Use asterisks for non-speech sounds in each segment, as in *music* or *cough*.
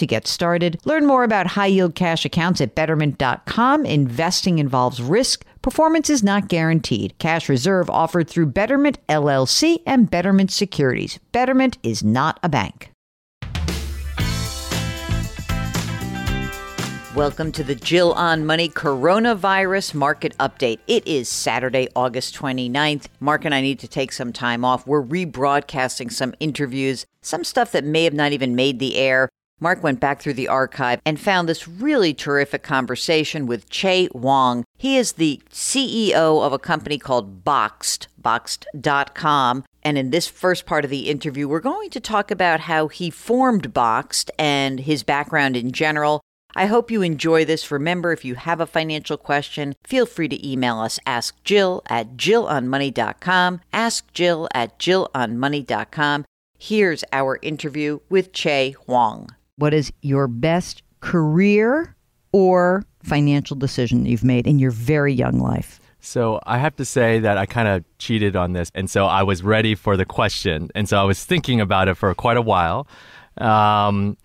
to get started. Learn more about high yield cash accounts at betterment.com. Investing involves risk. Performance is not guaranteed. Cash reserve offered through Betterment LLC and Betterment Securities. Betterment is not a bank. Welcome to the Jill on Money Coronavirus Market Update. It is Saturday, August 29th. Mark and I need to take some time off. We're rebroadcasting some interviews, some stuff that may have not even made the air. Mark went back through the archive and found this really terrific conversation with Chieh Huang. He is the CEO of a company called Boxed, boxed.com. And in this first part of the interview, we're going to talk about how he formed Boxed and his background in general. I hope you enjoy this. Remember, if you have a financial question, feel free to email us. Ask Jill at JillOnMoney.com. Ask Jill at JillOnMoney.com. Here's our interview with Chieh Huang. What is your best career or financial decision you've made in your very young life? So I have to say that I kind of cheated on this. And so I was ready for the question. And so I was thinking about it for quite a while. Um,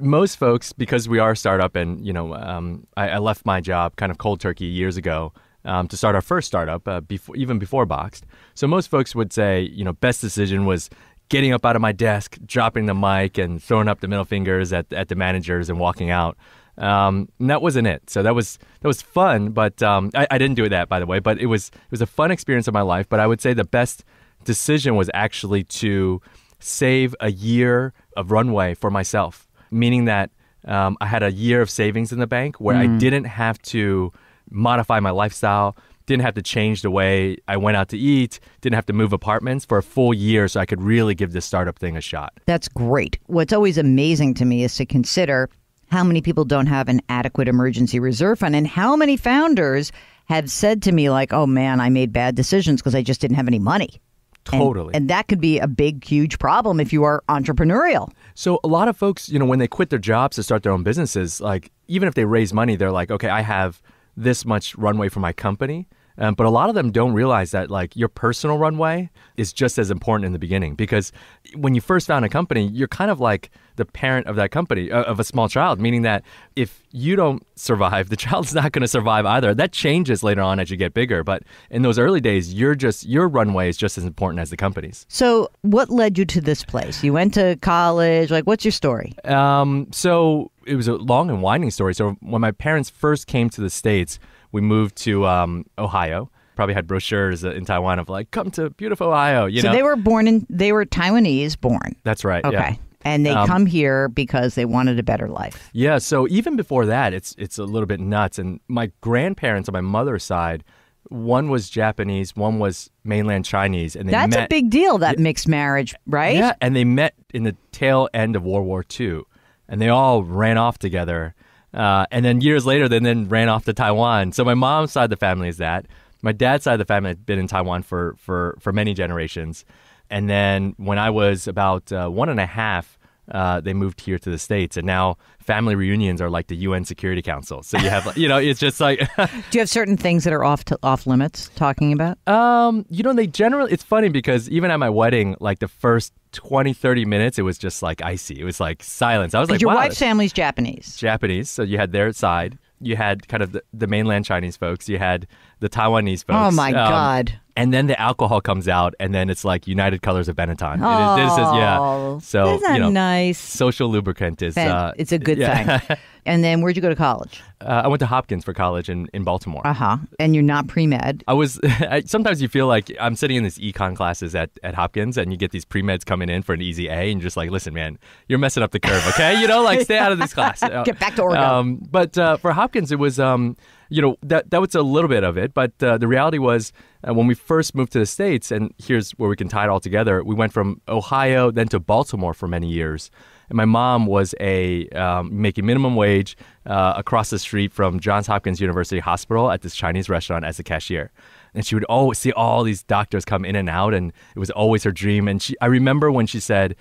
most folks, because we are a startup and, you know, um, I, I, left my job kind of cold turkey years ago um, to start our first startup, uh, before, even before Boxed. So most folks would say, you know, best decision was getting up out of my desk, dropping the mic, and throwing up the middle fingers at, at the managers and walking out. Um, that wasn't it. So that was that was fun, but um, I, I, didn't do that by the way. But it was it was a fun experience of my life. But I would say the best decision was actually to save a year of runway for myself, meaning that um, I had a year of savings in the bank where mm. I didn't have to modify my lifestyle, didn't have to change the way I went out to eat, didn't have to move apartments for a full year so I could really give this startup thing a shot. That's great. What's always amazing to me is to consider how many people don't have an adequate emergency reserve fund and how many founders have said to me like, "Oh man, I made bad decisions because I just didn't have any money." Totally. And, and, that could be a big, huge problem if you are entrepreneurial. So, a lot of folks, you know, when they quit their jobs to start their own businesses, like, even if they raise money, they're like, okay, I have this much runway for my company. Um, but a lot of them don't realize that like your personal runway is just as important in the beginning because when you first found a company, you're kind of like the parent of that company uh, of a small child, meaning that if you don't survive, *laughs* the child's not going to survive either. That changes later on as you get bigger, but in those early days, you're just your runway is just as important as the company's. So, what led you to this place? You went to college. Like, what's your story? Um, so it was a long and winding story. So when my parents first came to the states we moved to um, Ohio. Probably had brochures in Taiwan of like, "Come to beautiful Ohio." You so know, they were born in. They were Taiwanese born. That's right. Okay. Yeah. And they um, come here because they wanted a better life. Yeah. So even before that, it's it's a little bit nuts. And my grandparents on my mother's side, one was Japanese, one was mainland Chinese, and they that's met, a big deal. That mixed marriage, right? Yeah, and they met in the tail end of World War II, and they all ran off together. Uh, and then years later, they then ran off to Taiwan. So my mom's side of the family is that. My dad's side of the family had been in Taiwan for, for, for many generations. And then when I was about uh, one and a half, uh, they moved here to the states, and now family reunions are like the UN Security Council. So you have, *laughs* you know, it's just like. *laughs* Do you have certain things that are off to, off limits? Talking about? Um, you know, they generally. It's funny because even at my wedding, like the first 20, 30 minutes, it was just like icy. It was like silence. I was like, your wow, wife's family's Japanese. Japanese. So you had their side. You had kind of the, the mainland Chinese folks. You had the Taiwanese folks. Oh my Um, God. And then the alcohol comes out, and then it's like United Colors of Benetton. It is, this is yeah. Oh, So Isn't that you know, nice? social lubricant is. Uh, it's a good yeah. thing. *laughs* And then where'd you go to college? uh, I went to Hopkins for college in in Baltimore. Uh huh. And you're not pre med. I was *laughs* I, sometimes you feel like I'm sitting in these econ classes at, at Hopkins and you get these pre meds coming in for an easy A and you're just like, listen, man, you're messing up the curve, okay? You know, like stay out of this class. *laughs* Get back to Oregon. Um, but uh, for Hopkins, it was, um, you know, that that was a little bit of it. But uh, the reality was uh, when we first moved to the states, and here's where we can tie it all together. We went from Ohio then to Baltimore for many years. And my mom was a um, making minimum wage uh, across the street from Johns Hopkins University Hospital at this Chinese restaurant as a cashier. And she would always see all these doctors come in and out, and it was always her dream. And she, I remember when she said,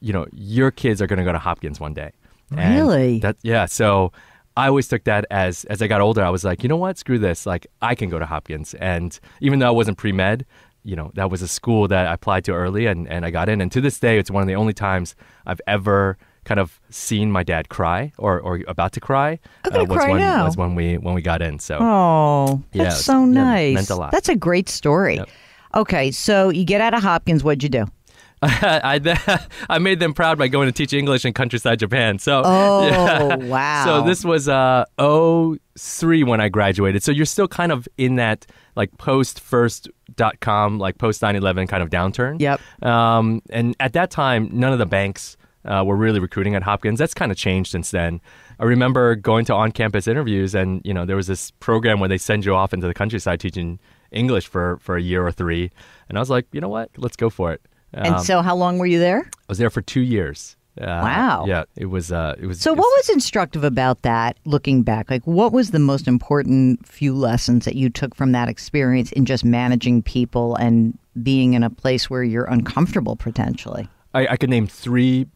"You know, your kids are going to go to Hopkins one day." And Really? That yeah. So I always took that as as I got older. I was like, you know what? Screw this. Like I can go to Hopkins, and even though I wasn't pre med, you know, that was a school that I applied to early, and and I got in. And to this day, it's one of the only times I've ever kind of seen my dad cry or, or about to cry gonna uh, was cry when now. was when we when we got in. So Oh, Yeah, that's it's- so yeah, nice. meant a lot. That's a great story. Yep. Okay, so you get out of Hopkins. What'd you do? *laughs* I *laughs* I made them proud by going to teach English in countryside Japan. So *laughs* Oh, yeah. wow. So this was uh 03 when I graduated. So you're still kind of in that like post first dot com like post 9/11 kind of downturn. Yep. Um, and at that time, none of the banks uh, were really recruiting at Hopkins. That's kind of changed since then. I remember going to on-campus interviews, and you know there was this program where they send you off into the countryside teaching English for for a year or three, and I was like, you know what, let's go for it. And Um, so, how long were you there? I was there for two years. Uh, Wow. Yeah, it was. Uh, it was. So, what was instructive about that looking back? Like, what was the most important few lessons that you took from that experience in just managing people and being in a place where you're uncomfortable potentially? I, I could name three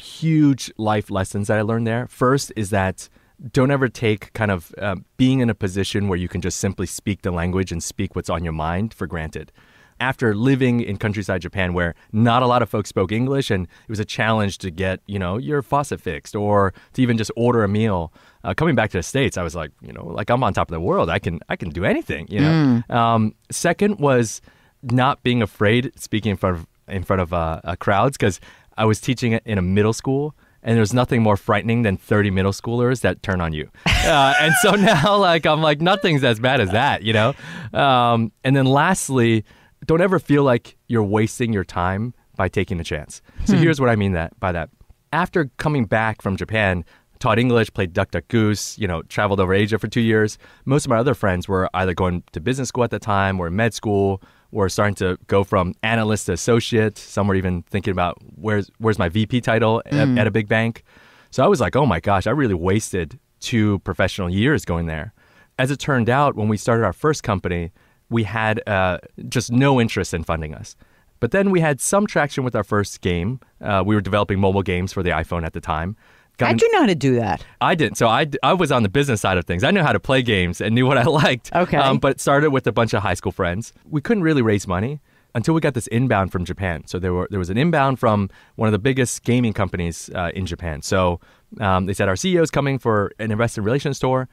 huge life lessons that I learned there. First is that don't ever take kind of uh, being in a position where you can just simply speak the language and speak what's on your mind for granted. After living in countryside Japan, where not a lot of folks spoke English, and it was a challenge to get you know your faucet fixed or to even just order a meal. Uh, coming back to the states, I was like, you know, like I'm on top of the world. I can I can do anything. You know. Um, second was not being afraid speaking in front of in front of uh, uh, crowds because I was teaching in a middle school, and there's nothing more frightening than 30 middle schoolers that turn on you. *laughs* Uh, and so now, like, I'm like, nothing's as bad as that, you know? Um, and then lastly, don't ever feel like you're wasting your time by taking a chance. So hmm. here's what I mean that by that. After coming back from Japan, taught English, played Duck Duck Goose, you know, traveled over Asia for two years. Most of my other friends were either going to business school at the time or med school, or starting to go from analyst to associate. Some were even thinking about where's where's my VP title at, hmm. at a big bank. So I was like, oh my gosh, I really wasted two professional years going there. As it turned out, when we started our first company, we had uh, just no interest in funding us. But then we had some traction with our first game. Uh, we were developing mobile games for the iPhone at the time. Got How'd you know how to do that? I didn't. So I, I was on the business side of things. I knew how to play games and knew what I *laughs* liked. Okay. Um, but it started with a bunch of high school friends. We couldn't really raise money until we got this inbound from Japan. So there were there was an inbound from one of the biggest gaming companies uh, in Japan. So um, they said our CEO is coming for an investor relations tour.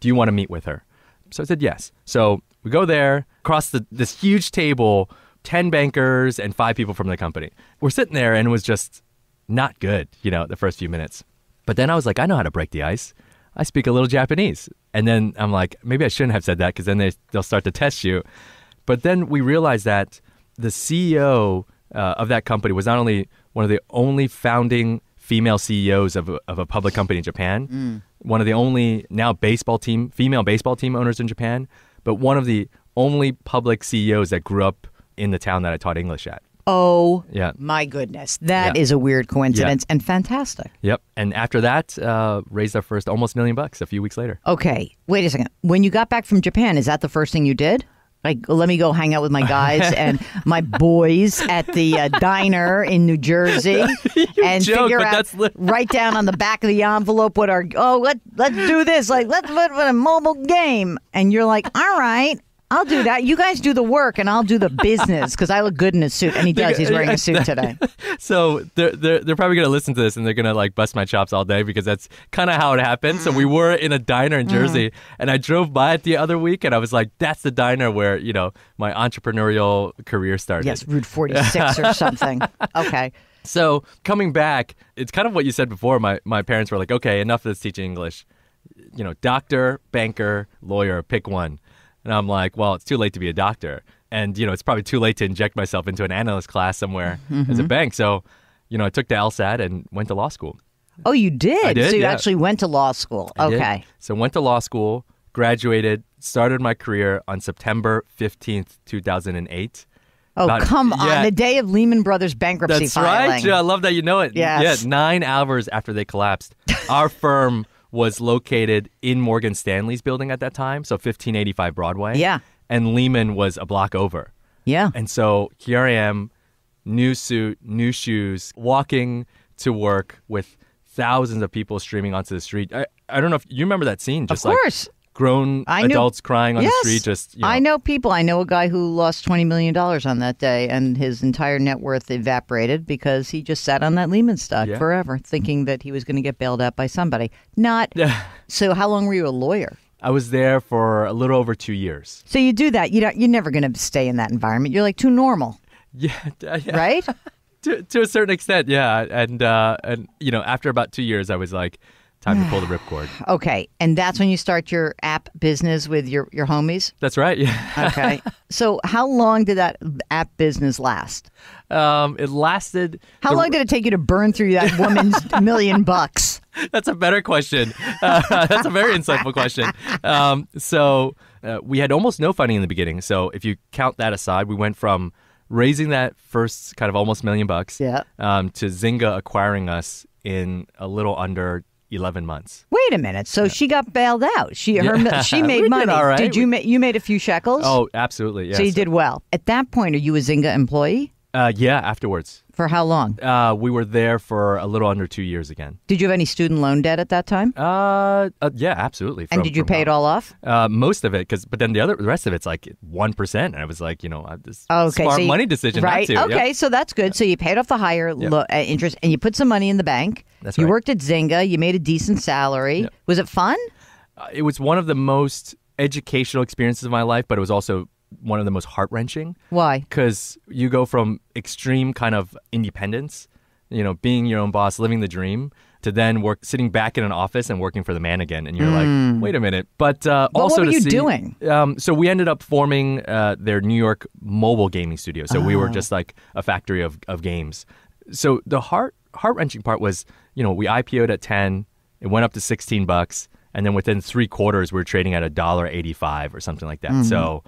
Do you want to meet with her? So I said yes. So we go there, across the, this huge table, ten bankers and five people from the company. We're sitting there, and it was just not good. You know, the first few minutes. But then I was like, I know how to break the ice. I speak a little Japanese. And then I'm like, maybe I shouldn't have said that because then they, they'll start to test you. But then we realized that the CEO uh, of that company was not only one of the only founding female CEOs of a, of a public company in Japan, one of the only now baseball team, female baseball team owners in Japan, but one of the only public CEOs that grew up in the town that I taught English at. Oh, Yeah. my goodness. that Yeah. is a weird coincidence and fantastic. Yep. And after that, uh, raised our first almost million bucks a few weeks later. Okay, wait a second. When you got back from Japan, is that the first thing you did? Like, let me go hang out with my guys *laughs* and my boys at the uh, diner in New Jersey, *laughs* and joke, figure out, li- *laughs* write down on the back of the envelope what our oh let let's do this. Like let's put put a mobile game, and you're like, all right, I'll do that. You guys do the work, and I'll do the business because I look good in a suit. And he does. He's wearing a suit today. *laughs* so they're, they're, they're probably going to listen to this and they're going to like bust my chops all day because that's kind of how it happened. So we were in a diner in Jersey mm. and I drove by it the other week and I was like, that's the diner where, you know, my entrepreneurial career started. Yes, Route 46 or *laughs* something. Okay. So coming back, it's kind of what you said before. My, my parents were like, okay, enough of this teaching English. You know, doctor, banker, lawyer, pick one. And I'm like, well, it's too late to be a doctor. And, you know, it's probably too late to inject myself into an analyst class somewhere mm-hmm. as a mm-hmm. bank. So, you know, I took the LSAT and went to law school. Oh, you did? Did, so you yeah. actually went to law school. I did. okay. So went to law school, graduated, started my career on September 15th, 2008. Oh, About- come on. yeah. The day of Lehman Brothers bankruptcy That's filing. right. Yeah, I love that you know it. Yes. Yeah, nine hours after they collapsed, our *laughs* firm was located in Morgan Stanley's building at that time, so 1585 Broadway. Yeah. And Lehman was a block over. Yeah. And so here I am, new suit, new shoes, walking to work with thousands of people streaming onto the street. I, I don't know if you remember that scene. Just course. like grown adults crying on yes. the street. Just you know. I know people. I know a guy who lost $20 million on that day, and his entire net worth evaporated because he just sat on that Lehman stock Yeah. forever, thinking that he was going to get bailed out by somebody. Not. *laughs* so, how long were you a lawyer? I was there for a little over two years. So, you do that. You don't, you're never going to stay in that environment. You're like too normal, Yeah, yeah. right? *laughs* to, to a certain extent, yeah. And uh, and you know, after about two years, I was like, time to pull the *sighs* ripcord. okay. And that's when you start your app business with your, your homies? That's right. Yeah. Okay. *laughs* so, how long did that app business last? Um, it lasted. How the- long did it take you to burn through that woman's *laughs* million bucks? That's a better question. Uh, *laughs* that's a very insightful question. Um, so uh, we had almost no funding in the beginning. So if you count that aside, we went from raising that first kind of almost million bucks Yeah. um, to Zynga acquiring us in a little under 11 months. Wait a minute. So she got bailed out. She her Yeah. she *laughs* We made did money. all right. Did you make you made a few shekels? Oh, absolutely. Yes. so you did well. At that point, are you a Zynga employee? Uh, yeah, afterwards. For how long? Uh, we were there for a little under two years again. Did you have any student loan debt at that time? Uh, uh yeah, absolutely. and did you from pay it all off? Uh, most of it, because but then the other the rest of it's like one percent, and I was like, you know, I- this Okay, smart so you- money decision, right? To. Yep. Okay, so that's good. So you paid off the higher lo- uh, interest, and you put some money in the bank. That's you right. worked at Zynga. You made a decent salary. Yep. Was it fun? Uh, it was one of the most educational experiences of my life, but it was also one of the most heart wrenching Why? because you go from extreme kind of independence, you know, being your own boss, living the dream, to then work sitting back in an office and working for the man again, and you're like, wait a minute. But, uh. But what also were to you see- doing? Um, so we ended up forming uh, their New York mobile gaming studio. So Oh. we were just like a factory of, of games. So the heart heart wrenching part was, you know, we IPO'd at ten, it went up to sixteen bucks, and then within three quarters we are trading at a dollar eighty five or something like that. Mm-hmm. So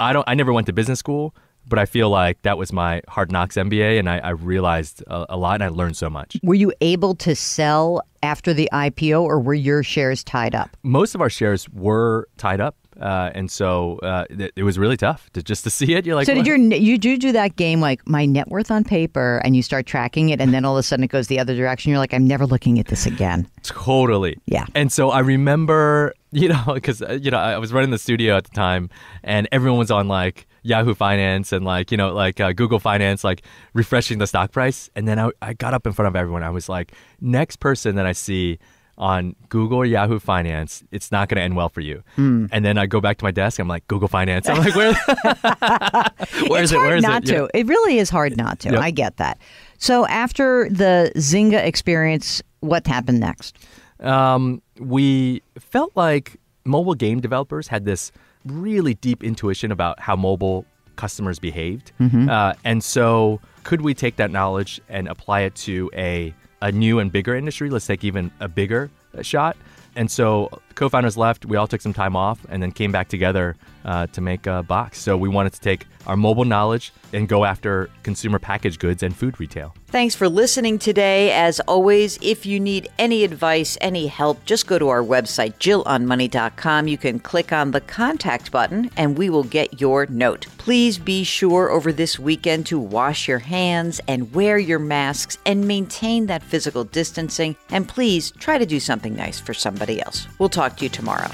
I don't I never went to business school, but I feel like that was my hard knocks MBA, and I, I realized a, a lot and I learned so much. Were you able to sell after the IPO, or were your shares tied up? Most of our shares were tied up. Uh, and so uh, it, it was really tough to just to see it. You're like, So did your you do do that game like my net worth on paper, and you start tracking it, and then all of a sudden it goes the other direction. You're like, I'm never looking at this again. Totally. Yeah. And so I remember, *laughs* you know, because you know I was running the studio at the time, and everyone was on like Yahoo Finance and like you know like uh, Google Finance, like refreshing the stock price. And then I, I got up in front of everyone. I was like, next person that I see on Google or Yahoo Finance, it's not going to end well for you. Hmm. And then I go back to my desk. I'm like, Google Finance. I'm like, where? *laughs* where *laughs* it's is it? hard Where is not it? to. Yeah. It really is hard not to. Yep. I get that. So after the Zynga experience, what happened next? Um, we felt like mobile game developers had this really deep intuition about how mobile customers behaved. Uh, and so, could we take that knowledge and apply it to a, a new and bigger industry? Let's take even a bigger shot. And so, co founders left, we all took some time off, and then came back together uh, to make a box. So, we wanted to take our mobile knowledge and go after consumer packaged goods and food retail. Thanks for listening today. As always, if you need any advice, any help, just go to our website, jillonmoney.com. You can click on the contact button and we will get your note. Please be sure over this weekend to wash your hands and wear your masks and maintain that physical distancing. And please try to do something nice for somebody else. We'll talk to you tomorrow.